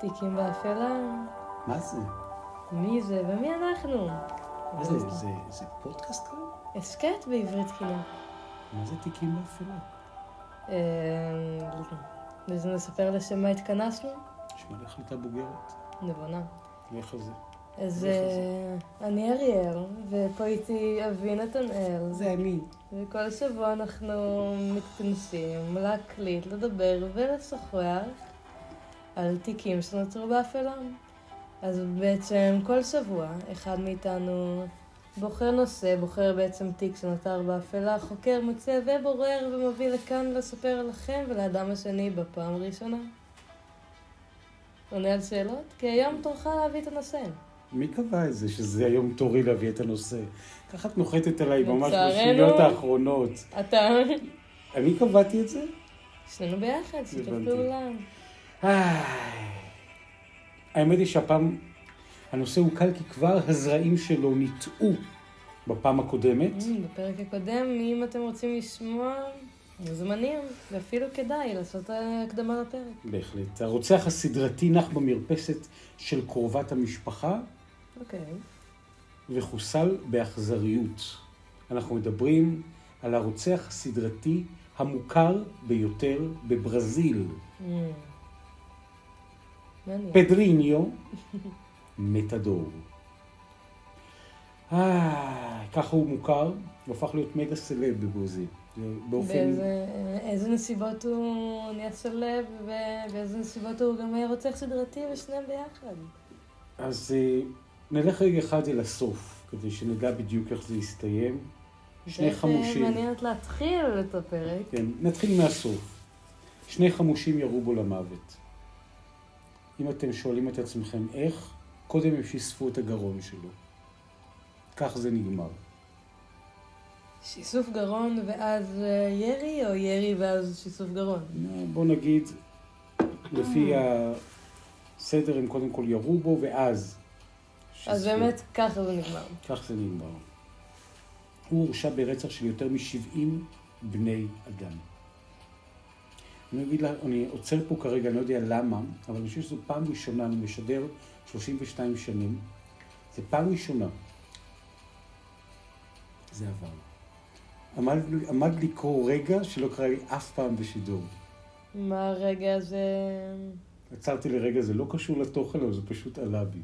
תיקים באפלה. מה זה? מי זה ומי אנחנו? מה זה? זה, זה פודקאסט כאן? הסכת בעברית כאילו. מה זה תיקים באפלה? אה, אז נספר לשם מה התכנסנו? לי החלטה בוגרת. נבונה. על זה. אז אה, אני אריאל, ופה איתי אבי נתנאל. זה אני. וכל שבוע אנחנו מתכנסים להקליט, לדבר ולשוחח על תיקים שנוצרו באפלה. אז בעצם כל שבוע אחד מאיתנו בוחר נושא, בוחר בעצם תיק שנותר באפלה, חוקר, מוצא ובורר ומביא לכאן לספר לכם ולאדם השני בפעם הראשונה. עונה על שאלות? כי היום תורך להביא את הנושא. מי קבע את זה, שזה היום תורי להביא את הנושא? ככה את נוחתת עליי ממש. בשניות האחרונות. אתה... אני קבעתי את זה? שנינו ביחד, שיתוף. פעולה. האמת היא שהפעם הנושא הוא קל כי כבר הזרעים שלו ניטעו בפעם הקודמת. Mm, בפרק הקודם, אם אתם רוצים לשמוע, מוזמנים, ואפילו כדאי לעשות הקדמה לפרק. בהחלט. הרוצח הסדרתי נח במרפסת של קרובת המשפחה אוקיי. וחוסל באכזריות. אנחנו מדברים על הרוצח הסדרתי המוכר ביותר בברזיל, Mm. מעניין. פדריניו מתדור. אה, ככה הוא מוכר, הוא הפך להיות מגה סלב בברזיל. באופן... באיזה איזה נסיבות הוא נהיה סלב, ובאיזה נסיבות הוא גם רוצח סדרתי, ושניהם ביחד. אז אה, נלך רגע אחד אל הסוף, כדי שנדע בדיוק איך זה יסתיים. שני חמושים. מעניינת להתחיל את הפרק. כן, נתחיל מהסוף. שני חמושים ירו בו למוות. אם אתם שואלים את עצמכם איך, קודם הם שיספו את הגרון שלו. כך זה נגמר. שיסוף גרון ואז אה, ירי, או ירי ואז שיסוף גרון? בוא נגיד, לפי הסדר הם קודם כל ירו בו ואז שיספו. אז באמת, ככה זה נגמר. כך זה נגמר. הוא הורשע ברצח של יותר מ-70 בני אדם. אני אגיד לה, אני עוצר פה כרגע, אני לא יודע למה, אבל אני חושב שזו פעם ראשונה, אני משדר 32 שנים, זו פעם ראשונה. זה עבר. עמד, עמד לקרוא רגע שלא קרה לי אף פעם בשידור. מה הרגע הזה? עצרתי לרגע, זה לא קשור לתוכן, אבל זה פשוט עלה בי.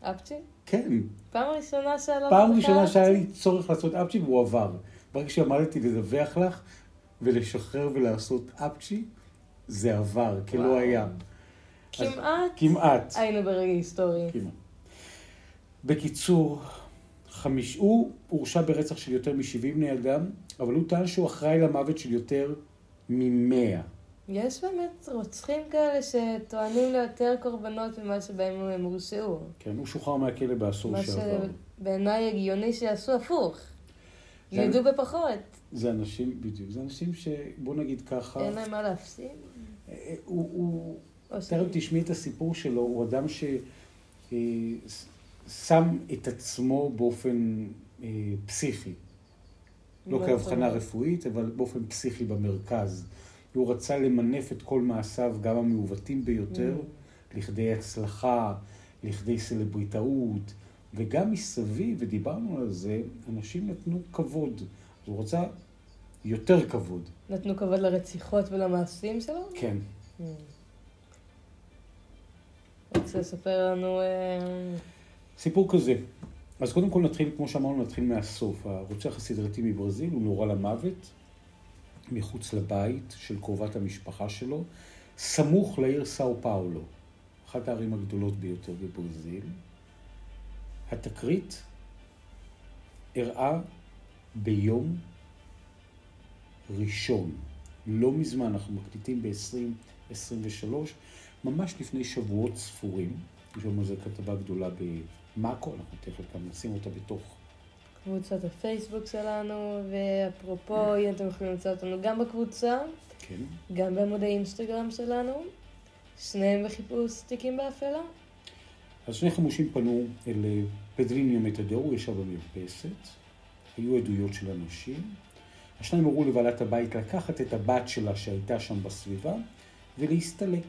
אפצ'י? כן, פעם ראשונה פעם לך ראשונה אפצ'י? שהיה לי צורך לעשות אפצ'י והוא עבר. ברגע שעמדתי לדווח לך ולשחרר ולעשות אפצ'י, זה עבר, כלא וואו. היה. כמעט כמעט. היינו ברגע היסטורי. כמעט. בקיצור, חמיש... הוא הורשע ברצח של יותר מ-70 בני אדם, אבל הוא טען שהוא אחראי למוות של יותר מ-100. יש באמת רוצחים כאלה שטוענים ליותר קורבנות ממה שבהם הם הורשעו. כן, הוא שוחרר מהכלא בעשור מה שעבר. שבעיניי הגיוני שיעשו הפוך. ידעו בפחות. זה אנשים, בדיוק, זה אנשים שבוא נגיד ככה, אין להם מה להפסיד. אה, הוא, הוא, ש- תכף תשמעי את הסיפור שלו, הוא אדם ששם את עצמו באופן אה, פסיכי. לא כהבחנה? רפואית, אבל באופן פסיכי במרכז. הוא רצה למנף את כל מעשיו, גם המעוותים ביותר, לכדי הצלחה, לכדי סלבריטאות, וגם מסביב, ודיברנו על זה, אנשים נתנו כבוד. הוא רצה יותר כבוד. נתנו כבוד לרציחות ולמעשים שלו? כן. Mm. רוצה לספר לנו... אה, סיפור כזה. אז קודם כל נתחיל, כמו שאמרנו, נתחיל מהסוף. הרוצח הסדרתי מברזיל, הוא נורה למוות מחוץ לבית של קרובת המשפחה שלו, סמוך לעיר סאו פאולו, אחת הערים הגדולות ביותר בברזיל. התקרית אירעה ביום ראשון. לא מזמן, אנחנו מקליטים ב-2023, ממש לפני שבועות ספורים. יש לנו זה כתבה גדולה במאקו, אנחנו תכף גם נשים אותה בתוך... קבוצת הפייסבוק שלנו, ואפרופו, אם אתם יכולים למצוא אותנו גם בקבוצה, כן. גם בעמוד האינסטגרם שלנו, שניהם בחיפוש תיקים באפלה. אז שני חמושים פנו אל אה, פדריניו מתדור, הוא ישב במרפסת, היו עדויות של אנשים. השניים הורו לבעלת הבית לקחת את הבת שלה שהייתה שם בסביבה ולהסתלק.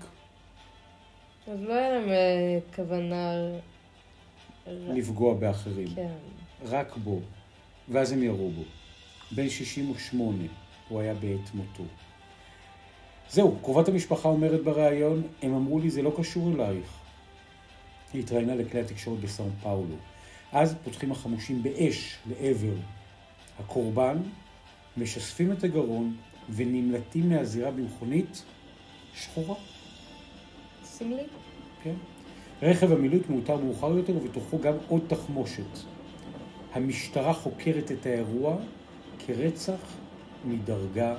אז לא היה להם אה, כוונה... לפגוע באחרים. כן. רק בו. ואז הם ירו בו. בן 68, הוא היה בעת מותו. זהו, קרובת המשפחה אומרת בריאיון, הם אמרו לי, זה לא קשור אלייך. היא התראיינה לכלי התקשורת בסאו פאולו. אז פותחים החמושים באש לעבר הקורבן, משספים את הגרון ונמלטים מהזירה במכונית שחורה. סמלי. כן? רכב המילוט מאותר מאוחר יותר ובתוכו גם עוד תחמושת. המשטרה חוקרת את האירוע כרצח מדרגה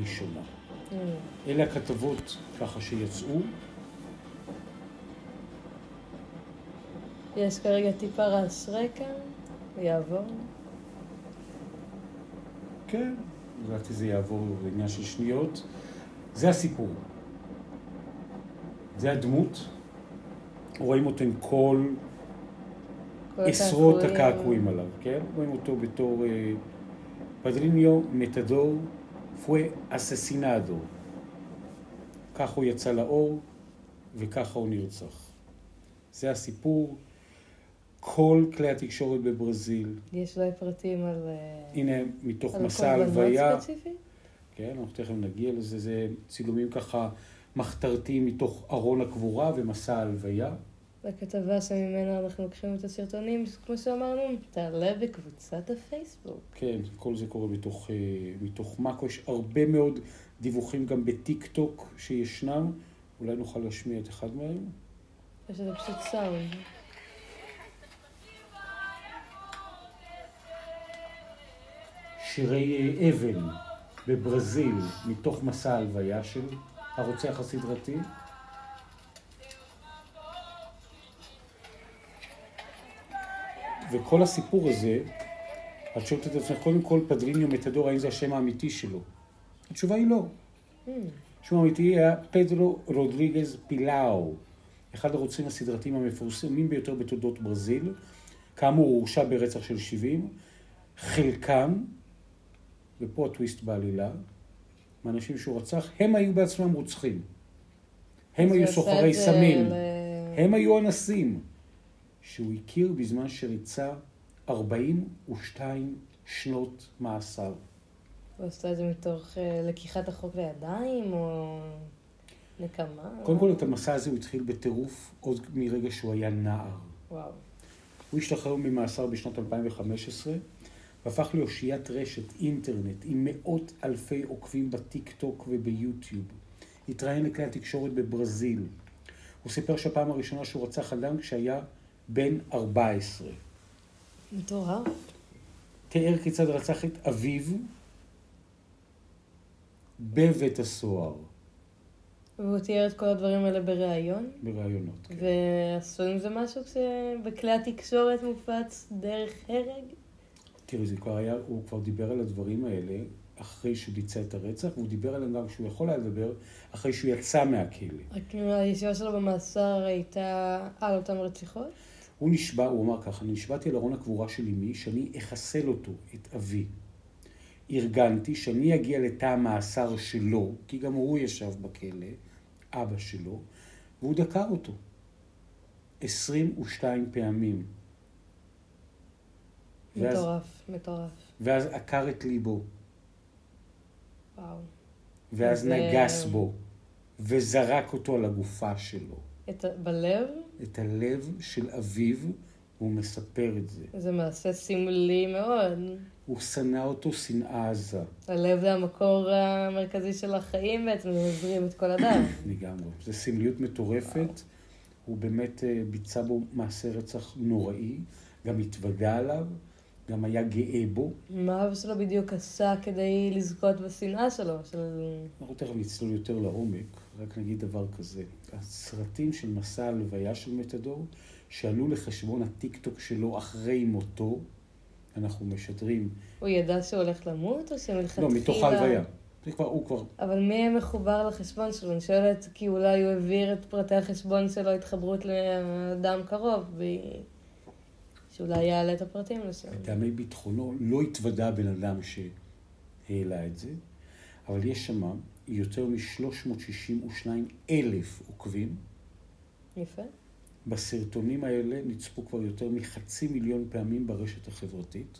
ראשונה. Mm. אלה הכתבות ככה שיצאו. יש כרגע טיפה רעש רקע, יעבור. כן, לדעתי זה יעבור בעניין של שניות. זה הסיפור. זה הדמות. רואים אותו עם כל כל עשרות הקעקועים. הקעקועים עליו, כן? רואים אותו בתור אה, פדריניו מתדור פואה אססינדו. כך הוא יצא לאור וככה הוא נרצח. זה הסיפור. כל כלי התקשורת בברזיל, יש אולי פרטים על... אה, הנה מתוך על מסע הלוויה, ספציפי? כן, אנחנו תכף נגיע לזה, זה צילומים ככה מחתרתיים מתוך ארון הקבורה ומסע ההלוויה. בכתבה שממנה אנחנו לוקחים את הסרטונים, כמו שאמרנו, תעלה בקבוצת הפייסבוק. כן, כל זה קורה מתוך, אה, מתוך מאקו. יש הרבה מאוד דיווחים גם בטיק טוק שישנם. אולי נוכל להשמיע את אחד מהם. יש לזה פשוט סאונד. שירי אבל בברזיל, מתוך מסע ההלוויה של הרוצח הסדרתי. וכל הסיפור הזה, את שואלת את עצמך, קודם כל, פדריניו מתדור, האם זה השם האמיתי שלו? התשובה היא לא. שמו האמיתי היה פדרו רודריגז פילאו, אחד הרוצחים הסדרתיים המפורסמים ביותר בתולדות ברזיל. כאמור, הוא הורשע ברצח של 70. חלקם, ופה הטוויסט בעלילה, מהאנשים שהוא רצח, הם היו בעצמם רוצחים. הם היו סוחרי סמים. ל- הם היו אנסים. שהוא הכיר בזמן שריצה 42 שנות מאסר. הוא עשה את זה מתוך אה, לקיחת החוק לידיים, או נקמה? קודם כל, את המסע הזה הוא התחיל בטירוף עוד מרגע שהוא היה נער. וואו. הוא השתחרר ממאסר בשנת 2015 והפך לאושיית רשת אינטרנט עם מאות אלפי עוקבים בטיק טוק וביוטיוב. התראיין לכלי התקשורת בברזיל. הוא סיפר שהפעם הראשונה שהוא רצח אדם כשהיה בן 14. מטורף. תיאר כיצד רצח את אביו בבית הסוהר, והוא תיאר את כל הדברים האלה בריאיון, בראיונות. כן. ועשו עם זה משהו כשבכלי התקשורת מופץ דרך הרג? תראי, זה כבר היה, הוא כבר דיבר על הדברים האלה אחרי שהוא ביצע את הרצח, והוא דיבר עליהם גם כשהוא יכול היה לדבר, אחרי שהוא יצא מהכלא. רק הישיבה שלו במאסר הייתה על אותן רציחות? הוא נשבע, הוא אמר ככה, אני נשבעתי על ארון הקבורה של אמי שאני אחסל אותו, את אבי. ארגנתי שאני אגיע לתא המאסר שלו, כי גם הוא ישב בכלא, אבא שלו, והוא דקר אותו. 22 פעמים. מטורף, מטורף. ואז עקר את ליבו, וואו. ואז זה- נגס בו, וזרק אותו על הגופה שלו. את ה... בלב? את הלב של אביו, הוא מספר את זה. זה מעשה סמלי מאוד. הוא שנא אותו שנאה עזה, הלב זה המקור המרכזי של החיים בעצם, זה מזרים את כל הדם. לגמרי. זו סמליות מטורפת. הוא באמת אה, ביצע בו מעשה רצח נוראי, גם התוודה עליו, גם היה גאה בו. מה אבא שלו בדיוק עשה כדי לזכות בשנאה שלו? של... אנחנו תכף נצלול יותר לעומק, רק נגיד דבר כזה. הסרטים של מסע הלוויה של מתדור, שעלו לחשבון הטיקטוק שלו אחרי מותו, אנחנו משדרים, הוא ידע שהוא הולך למות, או שמלכתחילה... לא, מתוך ההלוויה. זה כבר, הוא כבר, אבל מי יהיה מחובר לחשבון שלו? אני שואלת, כי אולי הוא העביר את פרטי החשבון שלו, התחברות לאדם קרוב, ב... שאולי יעלה את הפרטים לשם. מטעמי ביטחונו, לא התוודה הבן אדם שהעלה את זה, אבל יש שם יותר מ-362 אלף עוקבים, יפה. בסרטונים האלה נצפו כבר יותר מחצי מיליון פעמים ברשת החברתית,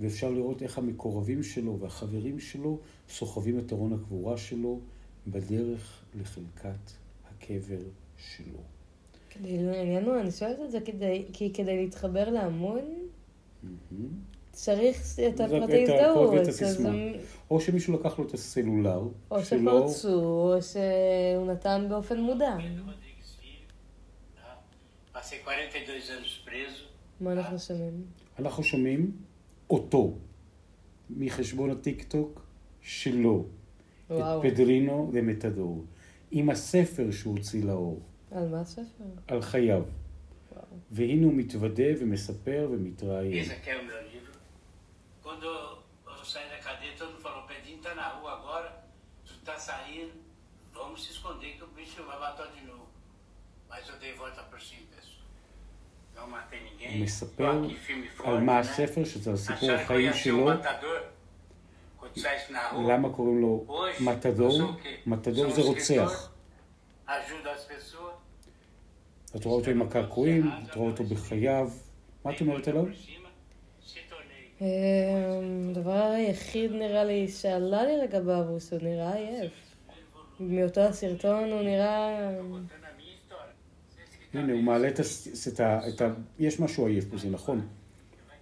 ואפשר לראות איך המקורבים שלו והחברים שלו סוחבים את ארון הקבורה שלו בדרך לחלקת הקבר שלו. כדי לעניין הוא, אני שואלת את זה כדי, כי כדי להתחבר להמון, מהמם. צריך את הפרטי הזדהות. או שמישהו לקח לו את הסלולר או שלו, שפרצו, או שהוא נתן באופן מודע. Pedro Rodrigues Filho, tá? Passei 42 anos preso. מה אנחנו שומעים? אנחנו שומעים אותו מחשבון הטיק-טוק שלו, וואו. את פדרינו ומטדור, עם הספר שהוא הוציא לאור, על מה הספר? על חייו. וואו. והנה הוא מתוודה ומספר ומתראיין. Esse aqui é o meu livro. Quando eu saí da cadeia, todo mundo falou, Pedrinho tá na rua agora, tu tá saindo, vamos se esconder que o bicho vai matar de novo. Mas eu dei volta por cima, pessoal. Não matei ninguém. הוא מספר Tô aqui firme e forte, על מה né? הספר, שזה על סיפור Achando que eu החיים ia ser um שלו, matador. Quando saísse na rua, למה קוראים לו hoje, מתדור? eu sou o quê? מתדור Sou זה um רוצח. את רואה אותו עם הקעקועים, את רואה אותו בחייו. מה את אומרת עליו? אמ, הדבר היחיד נראה לי שעלה לי לגביו הוא שהוא נראה עייף. מאותו הסרטון הוא נראה... tá הנה, הוא מעלה את ה... יש משהו עייף בזה, נכון.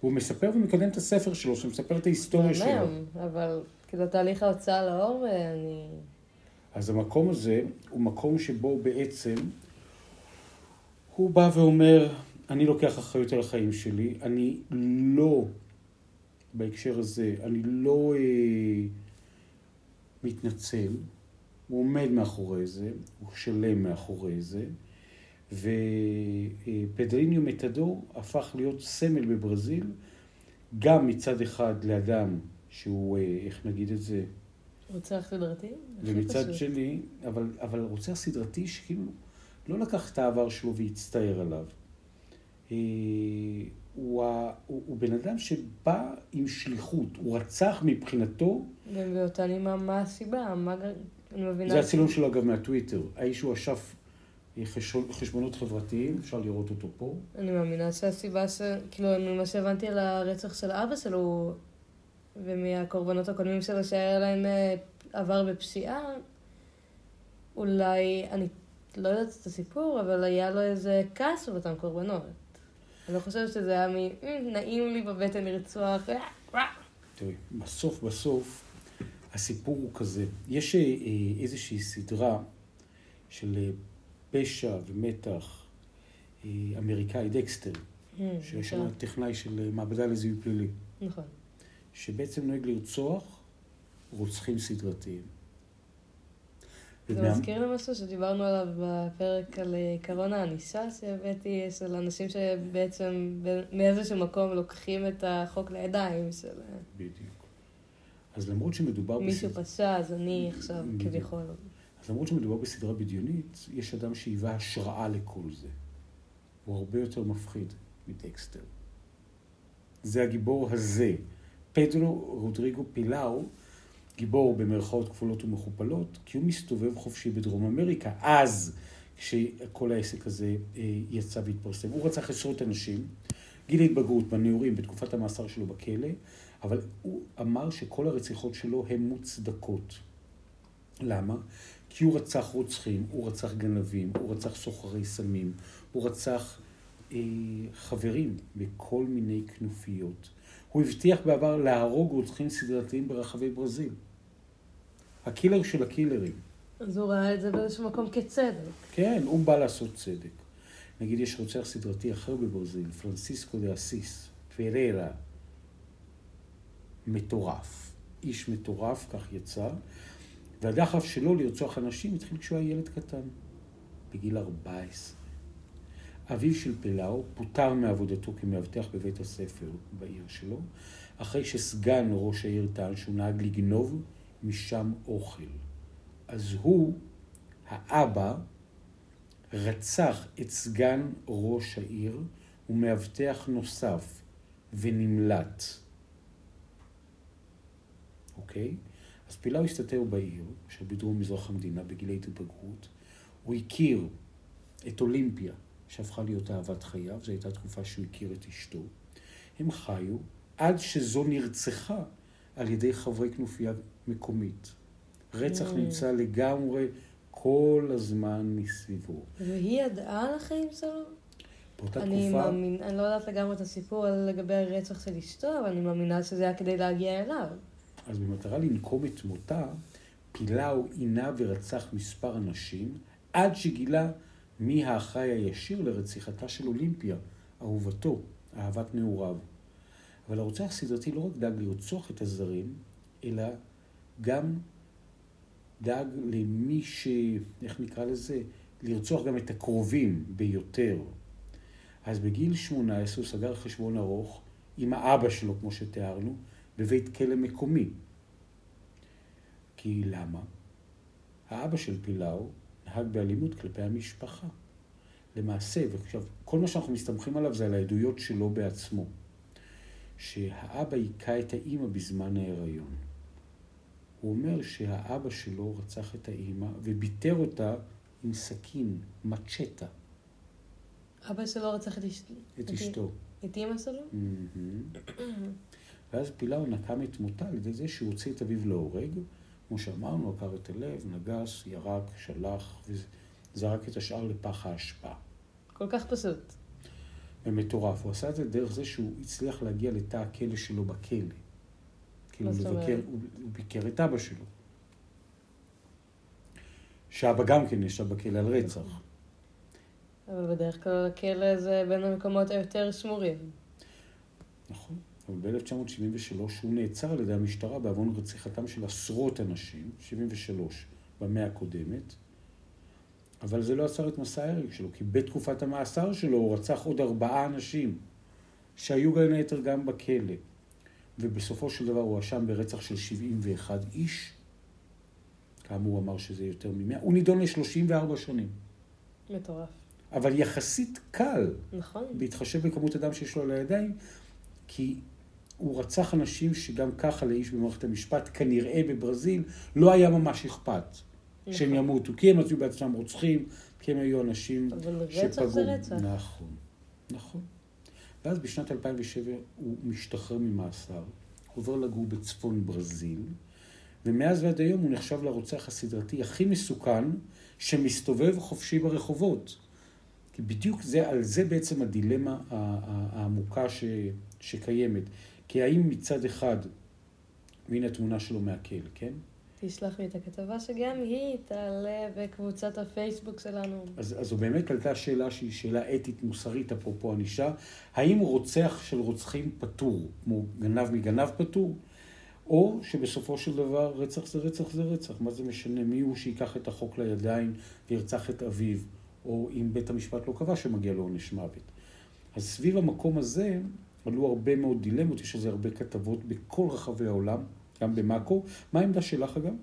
הוא מספר ומקדם את הספר שלו, שמספר את ההיסטוריה שלו. אבל כאילו תהליך ההוצאה לאור, אני... אז המקום הזה הוא מקום שבו בעצם הוא בא ואומר, אני לוקח אחריות על החיים שלי, אני לא, בהקשר הזה, אני לא אה, מתנצל, הוא עומד מאחורי זה, הוא שלם מאחורי זה, ופדריניו מתדור הפך להיות סמל בברזיל, גם מצד אחד לאדם שהוא, אה, איך נגיד את זה, רוצח סדרתי? ומצד. שני, אבל, אבל רוצח סדרתי שכאילו לא לקח את העבר שלו והצטער עליו. אה, הוא, ה- הוא, הוא בן אדם שבא עם שליחות, הוא רצח מבחינתו, ובאותה נימה, מה הסיבה? מה... אני מבינה... זה הצילום שלו אגב מהטוויטר, האיש הוא אשף אה, חשבון- חשבונות חברתיים, אפשר לראות אותו פה. אני מאמינה שהסיבה ש... כאילו, ממה שהבנתי על הרצח של אבא שלו, ומהקורבנות הקודמים שלו שהיה להם אה, עבר בפשיעה, אולי, אני לא יודעת את הסיפור, אבל היה לו איזה כעס על אותם קורבנות. אני לא חושבת שזה היה מ... "אמ, נעים לי בבטן לרצוח, אה, אה." תראי, בסוף בסוף הסיפור הוא כזה, יש אה, איזושהי סדרה של אה, פשע ומתח אה, אמריקאי, דקסטר, אמ, שיש שם טכנאי של מעבדה לזיהוי פלילי, נכון. שבעצם נוהג לרצוח רוצחים סדרתיים. זה מזכיר לי משהו שדיברנו עליו בפרק על אה, עקרון הענישה שהבאתי, של אנשים שבעצם מאיזשהו מקום לוקחים את החוק לידיים של אה, בדיוק. אז למרות שמדובר מישהו פשע, אז אני עכשיו בדיוק. כביכול. אז למרות שמדובר בסדרה בדיונית, יש אדם שהיווה השראה לכל זה. הוא הרבה יותר מפחיד מדקסטר. זה הגיבור הזה. פדרו רודריגו פילאו, גיבור במרכאות כפולות ומכופלות, כי הוא מסתובב חופשי בדרום אמריקה. אז, כשכל העסק הזה אה, יצא והתפרסם. הוא רצח עשרות אנשים, גיל ההתבגרות בנעורים בתקופת המאסר שלו בכלא, אבל הוא אמר שכל הרציחות שלו הן מוצדקות. למה? כי הוא רצח רוצחים, הוא רצח גנבים, הוא רצח סוחרי סמים, הוא רצח אה, חברים בכל מיני כנופיות. הוא הבטיח בעבר להרוג רוצחים סדרתיים ברחבי ברזיל. הקילר של הקילרים. אז הוא ראה את זה באיזשהו מקום כצדק. כן, הוא בא לעשות צדק. נגיד יש רוצח סדרתי אחר בברזיל, פרנסיסקו דה אסיס, פררה. מטורף. איש מטורף, כך יצא. והדחף שלו לרצוח אנשים התחיל כשהוא היה ילד קטן, בגיל 14. אביו של פלאו פוטר מעבודתו כמאבטח בבית הספר בעיר שלו, אחרי שסגן ראש העיר טען שהוא נהג לגנוב משם אוכל. אז הוא, האבא, רצח את סגן ראש העיר ומאבטח נוסף ונמלט. אוקיי? אז פילאו הסתתר בעיר, אשר בדרום מזרח המדינה, בגילי התבגרות. הוא הכיר את אולימפיה, שהפכה להיות אהבת חייו, זו הייתה תקופה שהוא הכיר את אשתו. הם חיו עד שזו נרצחה על ידי חברי כנופיה מקומית. רצח Mm. נמצא לגמרי כל הזמן מסביבו. והיא ידעה על החיים שלו? באותה אני תקופה, מאמין, אני לא יודעת לגמרי את הסיפור לגבי הרצח של אשתו, אבל אני מאמינה שזה היה כדי להגיע אליו. אז במטרה לנקום את מותה, פילאו עינה ורצח מספר אנשים, עד שגילה מי האחראי הישיר לרציחתה של אולימפיה, אהובתו, אהבת נעוריו. אבל הרוצח הסדרתי לא רק דאג לרצוח את הזרים, אלא גם דאג למי ש... איך נקרא לזה? לרצוח גם את הקרובים ביותר. אז בגיל 18 הוא סגר חשבון ארוך עם האבא שלו, כמו שתיארנו, בבית כלא מקומי. כי למה? האבא של פילאו נהג באלימות כלפי המשפחה. למעשה, ועכשיו, כל מה שאנחנו מסתמכים עליו זה על העדויות שלו בעצמו. שהאבא היכה את האימא בזמן ההיריון. הוא אומר שהאבא שלו רצח את האימא וביטר אותה עם סכין, מצ'טה, אבא שלו רצח את אשתו. את אשתו. את אימא שלו? ואז פילאו נקם את מותה על ידי זה שהוא הוציא את אביו להורג. כמו שאמרנו, עקר את הלב, נגס, ירק, שלח וזרק את השאר לפח האשפה. כל כך פשוט. ומטורף. הוא עשה את זה דרך זה שהוא הצליח להגיע לתא הכלא שלו בכלא. כאילו לבקר, אומרת? הוא, הוא ביקר את אבא שלו. שאבא גם כן ישב בכלא על רצח. אבל בדרך כלל הכלא זה בין המקומות היותר שמורים. נכון. אבל ב-1973 הוא נעצר על ידי המשטרה בעוון רציחתם של עשרות אנשים, 73 במאה הקודמת, אבל זה לא עצר את מסע ההרג שלו, כי בתקופת המאסר שלו הוא רצח עוד ארבעה אנשים, שהיו בין היתר גם בכלא. ובסופו של דבר הוא הואשם ברצח של 71 איש, כאמור אמר שזה יותר מ-100, הוא נידון ל-34 שנים. מטורף. אבל יחסית קל, נכון. בהתחשב בכמות הדם שיש לו על הידיים, כי הוא רצח אנשים שגם ככה לאיש במערכת המשפט, כנראה בברזיל, לא היה ממש אכפת שהם נכון. ימותו, כי הם מצאו בעצמם רוצחים, כי הם היו אנשים אבל רצח זה רצח. נכון, נכון. ואז בשנת 2007 הוא משתחרר ממאסר, עובר לגור בצפון ברזיל, ומאז ועד היום הוא נחשב לרוצח הסדרתי הכי מסוכן שמסתובב חופשי ברחובות. כי בדיוק זה, על זה בעצם הדילמה העמוקה ש, שקיימת. כי האם מצד אחד, והנה התמונה שלו מהכלא, כן? תשלח לי את הכתבה שגם היא תעלה בקבוצת הפייסבוק שלנו. אז, אז זו באמת עלתה שאלה שהיא שאלה אתית מוסרית, אפרופו ענישה. האם רוצח של רוצחים פטור, כמו גנב מגנב פטור, או שבסופו של דבר רצח זה רצח זה רצח. מה זה משנה מי הוא שייקח את החוק לידיים וירצח את אביו, או אם בית המשפט לא קבע שמגיע לו עונש מוות. אז סביב המקום הזה עלו הרבה מאוד דילמות, יש על זה הרבה כתבות בכל רחבי העולם, גם במאקו. מה העמדה שלך אגב?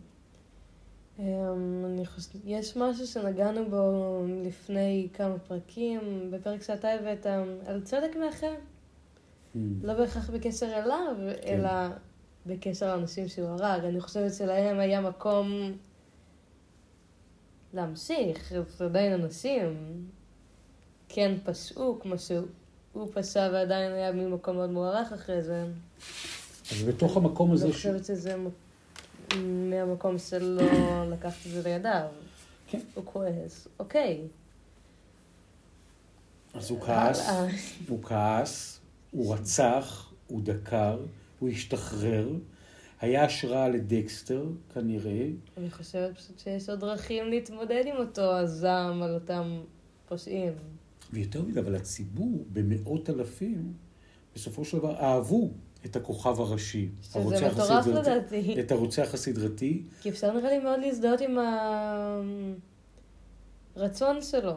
אמ, אני חושבת, יש משהו שנגענו בו לפני כמה פרקים, בפרק שאתה הבאת, על צדק מאחה. לא בהכרח בקשר אליו, אלא בקשר לאנשים שהוא הרג. אני חושבת שלהם היה מקום להמשיך, זה עדיין אנשים. כן פשעו כמו שהוא פשע ועדיין היה ממקום מאוד מוערך אחרי זה. אז בתוך המקום הזה... אני ש- חושבת שזה מהמקום שלו לקחת את זה לידיו. כן. הוא כועס, אוקיי. אז הוא כעס. הוא כעס, הוא רצח, הוא דקר, הוא השתחרר, היה השראה לדקסטר, כנראה, אני חושבת פשוט שיש עוד דרכים להתמודד עם אותו הזעם על אותם פושעים. ויותר מזה, אבל הציבור, במאות אלפים, בסופו של דבר אהבו את הכוכב הראשי. שזה מטורף לדעתי. את הרוצח הסדרתי, כי אפשר נראה לי מאוד להזדהות עם הרצון שלו.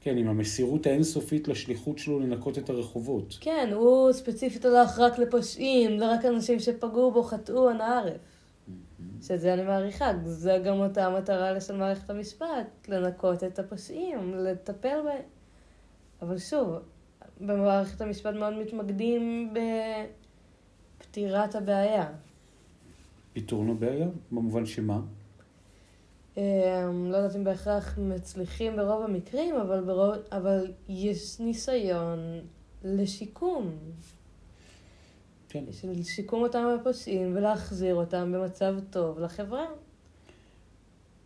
כן, עם המסירות האינסופית לשליחות שלו לנקות את הרחובות. כן, הוא ספציפית הלך רק לפושעים, לא רק אנשים שפגעו בו, חטאו, אנא ערף. שאת זה אני מעריכה, זה גם אותה המטרה של מערכת המשפט, לנקות את הפושעים, לטפל בהם. אבל שוב, במערכת המשפט מאוד מתמקדים בפתירת הבעיה. פתרון הבעיה, במובן שמה? אה, לא יודעת אם בהכרח מצליחים ברוב המקרים, אבל, ברוב, אבל יש ניסיון לשיקום. כן. של שיקום אותם הפושעים ולהחזיר אותם במצב טוב לחברה.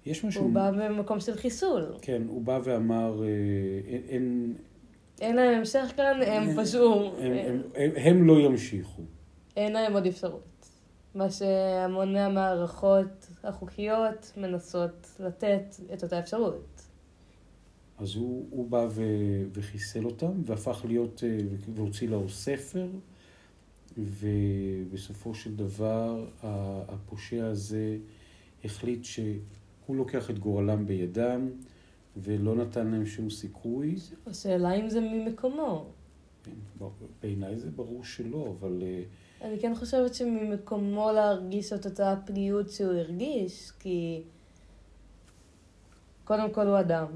יש משהו... הוא בא במקום של חיסול. כן, הוא בא ואמר, אה, אין... אין אין להם המשך כאן, הם פשעו. הם, לא ימשיכו. אין להם עוד אפשרות. מה שהמוני המערכות החוקיות מנסות לתת את אותה אפשרות. אז הוא, הוא בא ו, וחיסל אותם, והפך להיות, אה, והוציא לאור ספר, ובסופו של דבר הפושע הזה החליט שהוא לוקח את גורלם בידם, ולא נתן להם שום סיכוי. השאלה אם זה ממקומו. כן, בעיניי זה ברור שלא, אבל אה, אני כן חושבת שממקומו להרגיש את אותה פגיעות שהוא הרגיש, כי קודם כל הוא אדם.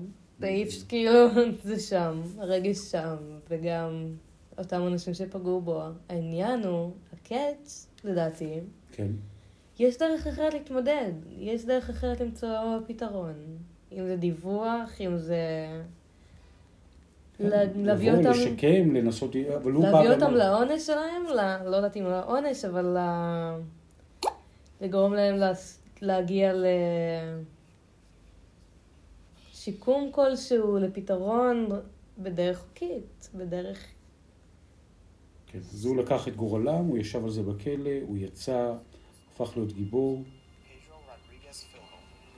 ואיף כאילו זה שם, הרגש שם, וגם אותם אנשים שפגעו בו. העניין הוא, הקץ, לדעתי, כן. יש דרך אחרת להתמודד, יש דרך אחרת למצוא פתרון. אם זה דיווח, אם זה... לה- להביא לבוא, אותם... לשקם, לנסות, אבל הוא בא להביא אותם לעונש שלהם, לא יודעת אם לעונש, אבל ל- לגרום להם להגיע לשיקום כלשהו, לפתרון בדרך חוקית, בדרך... כן, אז הוא לקח את גורלם, הוא ישב על זה בכלא, הוא יצא, הפך להיות גיבור.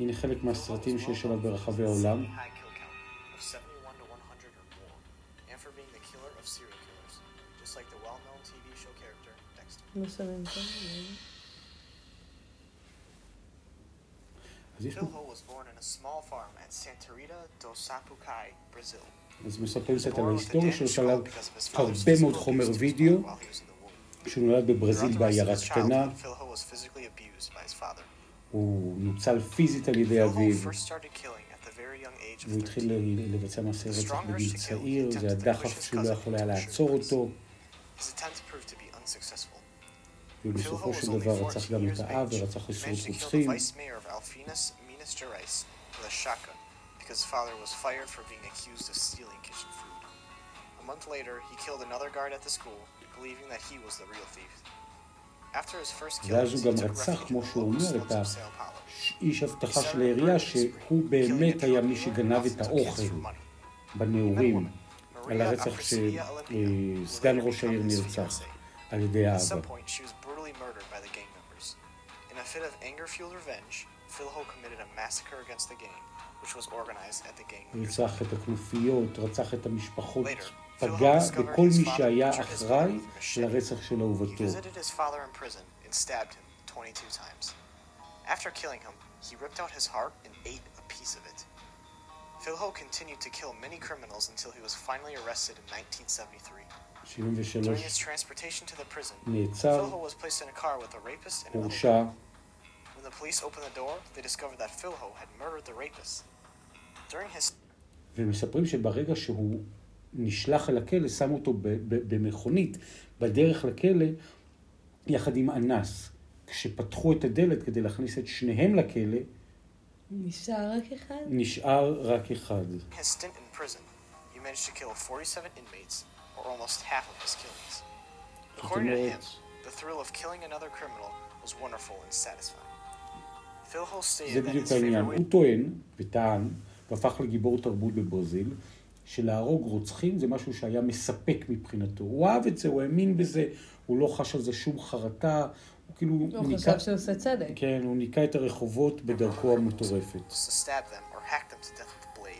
הנה חלק מהסרטים שיש עליו ברחבי העולם. High kill count of 71 to 100 or more, and for being the killer of serial killers, just like the well-known TV show character Dexter. לא שומעים טוב? אז יש פה, Filho was born. אז מספרים קצת על ההיסטוריה שלו, his father's הרבה מאוד חומר וידאו. כשהוא נולד בברזיל בעיירה קטנה, childhood, Filho was physically abused by his father. הוא נוצל פיזית על ידי אביו, Filho first started killing at the very young age of והוא התחיל 13. לבצע מעשי רצח בגיל צעיר, זה הדחף שהוא לא יכול היה לעצור אותו, His attempts proved to be unsuccessful. ובסופו Filho was של only דבר 14 רצח גם years את of האב age. ורצח He עשרות managed to kill the רוצחים. vice mayor of Alfinas, Minas Gerais, with a shotgun because his father was fired for being accused of stealing kitchen food. A month later, he killed another guard at the school, believing that he was the real thief. After his first ואז killings, הוא גם רצח, כמו שהוא אומר, את. האיש אבטחה של העירייה, שהוא באמת היה מי שגנב את האוכל בנעורים, על הרצח שסגן ראש העיר נרצח על ידי האבא. some point, she was brutally murdered by the gang members. In a fit of anger-fueled revenge, Philho committed a massacre against the gang, which was organized at the gang leader's רצח את הכנופיות, רצח את המשפחות, Later, פגע Philho discovered בכל his מי father שהיה butchered his אחראי family with a machete. לרצח של He אהובתו. visited his father in prison and stabbed him 22 times. After killing him, he ripped out his heart and ate a piece of it. Philho continued to kill many criminals until he was finally arrested in 1973. During his 73 transportation to the prison, נעצר, Philho was placed in a car with a rapist and another הורשע, When the police opened the door, they discovered that Philho had murdered the rapist. During his ומספרים שברגע שהוא נשלח אל הכלא, שמו אותו במכונית בדרך לכלא יחד עם אנס. כשפתחו את הדלת כדי להכניס את שניהם לכלא, נשאר רק אחד? נשאר רק אחד. his stint in prison, he managed to kill 47 inmates, or almost half of his killings. זאת According to him, אומרת, the thrill of killing another criminal was wonderful and satisfying. Philho זה stated that בדיוק his העניין. favorite way הוא טוען, וטען, והפך לגיבור תרבות בברזיל, שלהרוג רוצחים זה משהו שהיה מספק מבחינתו. הוא אהב את זה, הוא האמין בזה, הוא לא חש על זה שום חרטה, הוא כאילו... הוא ניקה- חשב שהוא עושה צדק. כן, הוא ניקה את הרחובות בדרכו המטורפת.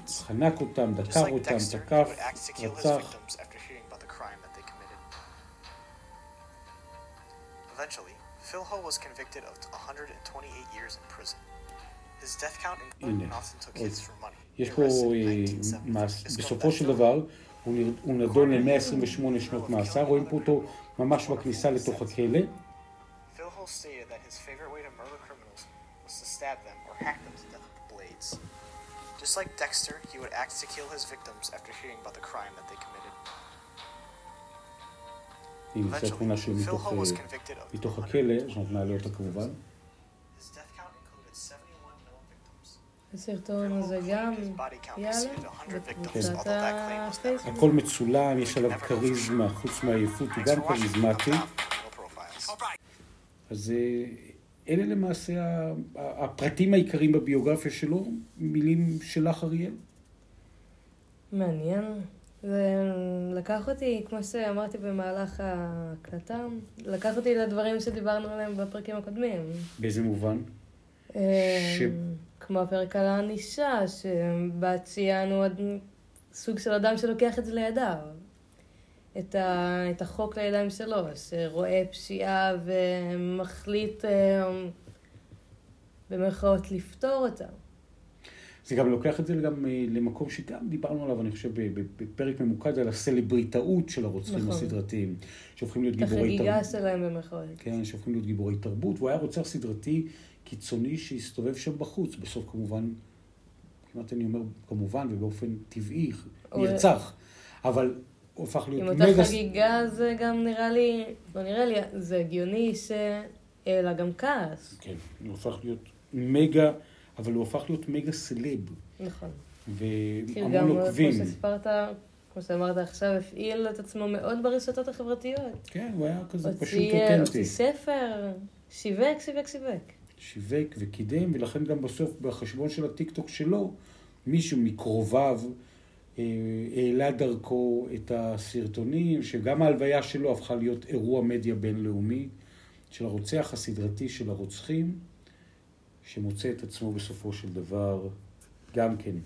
חנק אותם, דקר אותם, תקף, רצח. Eventually, Philho was convicted of 128 years in prison. הנה. יש פה, arrested in אה, 1970. מס- בסופו של דבר, הוא נדון ל-128 שנות מאסר, רואים פה אותו ממש בכניסה לתוך הכלא. Just like Dexter, he would act to kill his victims after hearing about the crime that they committed. הנה, זו התמונה שלו מתוך, Philho was אה, convicted of מתוך 100 הכלא, שאנחנו נעלה אותה כמובן. הסרטון הזה גם His body count יעלה exceeded 100 victims, בקבוצת although that claim was never הפייסבוק. הכל מצולם, יש עליו כריזמה, חוץ מהעייפות הוא גם. כריזמטי. אז אה, אלה למעשה הפרטים העיקריים בביוגרפיה שלו, מילים שלך אריאל. מעניין. זה לקח אותי, כמו שאמרתי במהלך ההקלטה, לקח אותי לדברים שדיברנו עליהם בפרקים הקודמים. באיזה מובן? ש... כמו הפרק על הענישה, שבה ציינו עוד סוג של אדם שלוקח את זה לידיו. את, ה... את החוק לידיים שלו, שרואה פשיעה ומחליט אה, במרכאות לפתור אותה. זה גם לוקח את זה גם אה, למקום שגם דיברנו עליו, אני חושב, בפרק ממוקד על הסלבריטאות של הרוצחים נכון. הסדרתיים, שהופכים להיות את גיבורי החגיגה תרבות. שלהם במרכאות. כן, שהופכים להיות גיבורי תרבות, והוא היה רוצח סדרתי קיצוני שהסתובב שם בחוץ. בסוף כמובן, כמעט אני אומר כמובן ובאופן טבעי, נרצח. אבל הוא הפך עם להיות אותה מגה... חגיגה זה גם נראה לי, לא נראה לי, זה הגיוני שיהיה לה גם כעס. כן, הוא הפך להיות מגה, אבל הוא הפך להיות מגה סלב, נכון. והמון הוא גם, כמו עוקבים. שסיפרת, כמו שאמרת עכשיו, הפעיל את עצמו מאוד ברשתות החברתיות. כן, הוא היה כזה פשוט הוציא, הוציא אותנטי. ספר, שיווק, שיווק, שיווק. שיווק וקידם, ולכן גם בסוף בחשבון של הטיקטוק שלו, מישהו מקרוביו אה, העלה דרכו את הסרטונים, שגם ההלוויה שלו הפכה להיות אירוע מדיה בינלאומי של הרוצח הסדרתי של הרוצחים, שמוצא את עצמו בסופו של דבר גם כן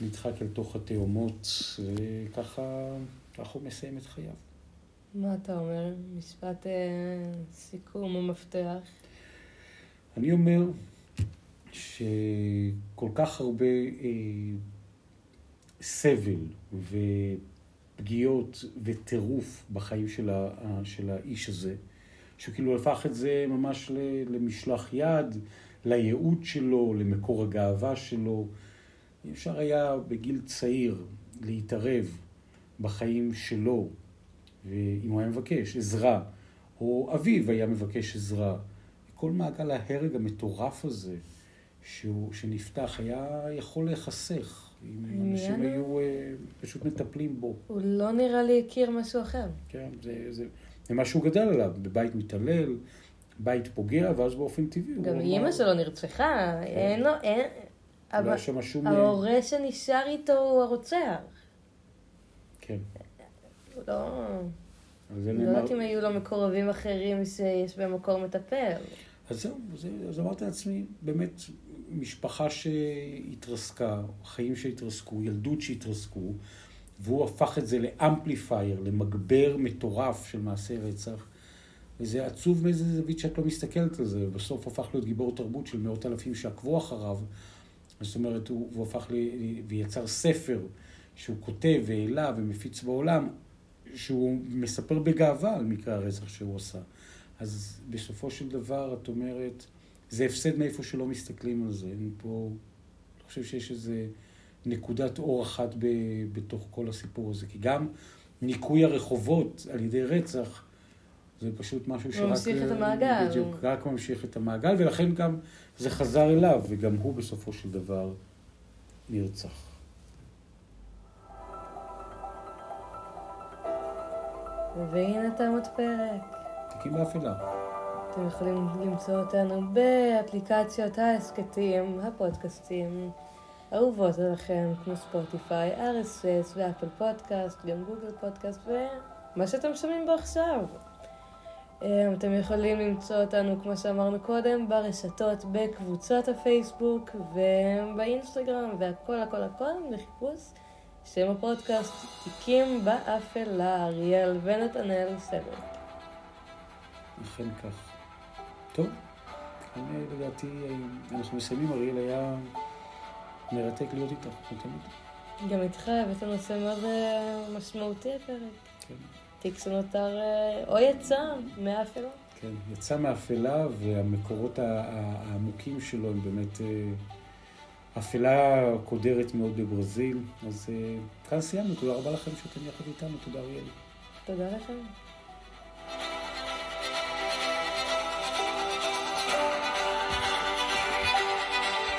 נדחק אל תוך התאומות, וככה ככה הוא מסיים את חייו. מה אתה אומר? משפט אה, סיכום או מפתח? אני אומר שכל כך הרבה אה, סבל ופגיעות וטירוף בחיים של, ה, של האיש הזה, שהוא כאילו הפך את זה ממש למשלח יד, לייעוד שלו, למקור הגאווה שלו. אפשר היה בגיל צעיר להתערב בחיים שלו, ואם הוא היה מבקש עזרה, או אביו היה מבקש עזרה. כל מעגל ההרג המטורף הזה שהוא, שנפתח היה יכול להיחסך, אם. אנשים היו אה, פשוט מטפלים בו. הוא לא נראה לי הכיר משהו אחר. כן, זה, זה, זה מה שהוא גדל עליו, בבית מתעלל, בית פוגע, ואז באופן טבעי הוא גם אימא שלו נרצחה, אין לו, אין... לא אבל היה שם שום... ההורה שנשאר איתו הוא הרוצח. כן, לא... לא. יודעת אם היו לו מקורבים אחרים שיש בהם מקור מטפל. אז זהו, זה, אז אמרתי לעצמי, באמת, משפחה שהתרסקה, חיים שהתרסקו, ילדות שהתרסקו, והוא הפך את זה לאמפליפייר, למגבר מטורף של מעשי רצח. וזה עצוב מאיזה זווית שאת לא מסתכלת על זה, ובסוף הפך להיות גיבור תרבות של מאות אלפים שעקבו אחריו. זאת אומרת, הוא, הוא הפך ל... ויצר ספר שהוא כותב והעלה ומפיץ בעולם, שהוא מספר בגאווה על מקרה הרצח שהוא עשה. אז בסופו של דבר, את אומרת, זה הפסד מאיפה שלא מסתכלים על זה. אין פה... אני חושב שיש איזה נקודת אור אחת ב, בתוך כל הסיפור הזה. כי גם ניקוי הרחובות על ידי רצח, זה פשוט משהו שרק... ממשיך את המעגל. בדיוק, רק ממשיך את המעגל, ולכן גם זה חזר אליו, וגם הוא בסופו של דבר נרצח. והנה תם עוד פרק. תיקים באפלה. אתם יכולים למצוא אותנו באפליקציות ההסכתים, הפודקאסטים, אהובות עליכם, כמו ספוטיפיי, RSS ואפל פודקאסט, גם גוגל פודקאסט ומה שאתם שומעים בו עכשיו. אה, אתם יכולים למצוא אותנו, כמו שאמרנו קודם, ברשתות, בקבוצות הפייסבוק ובאינסטגרם והכל הכל הכל בחיפוש שם הפודקאסט תיקים באפלה, אריאל ונתנאל סבר. אכן כך. טוב, כאן אה, לדעתי אנחנו מסיימים, אריאל היה מרתק להיות איתך, כמו תמיד. גם איתך הבאת נושא מאוד אה, משמעותי הפרק. כן. תיק שנותר אה, או יצא מהאפלה. כן, יצא מאפלה והמקורות העמוקים שלו הם באמת אה, אפלה קודרת מאוד בברזיל. אז כאן סיימנו, תודה רבה לכם שאתם יחד איתנו, תודה אריאל. תודה לכם.